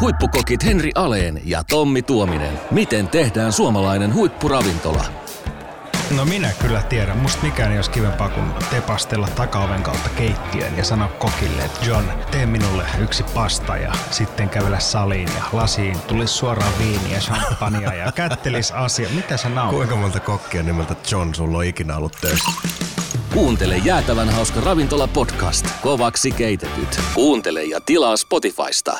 Huippukokit Henri Aleen ja Tommi Tuominen. Miten tehdään suomalainen huippuravintola? No minä kyllä tiedän. Musta mikään ei olisi kivempaa kuin tepastella takaoven kautta keittiön ja sanoa kokille, että John, tee minulle yksi pasta ja sitten kävellä saliin ja lasiin tulisi suoraan viiniä, champagnea ja kättelis asia. Mitä sä naurat? Kuinka monta kokkia nimeltä John sulla on ikinä ollut töissä? Kuuntele jäätävän hauska ravintola podcast. Kovaksi keitetyt. Kuuntele ja tilaa Spotifysta.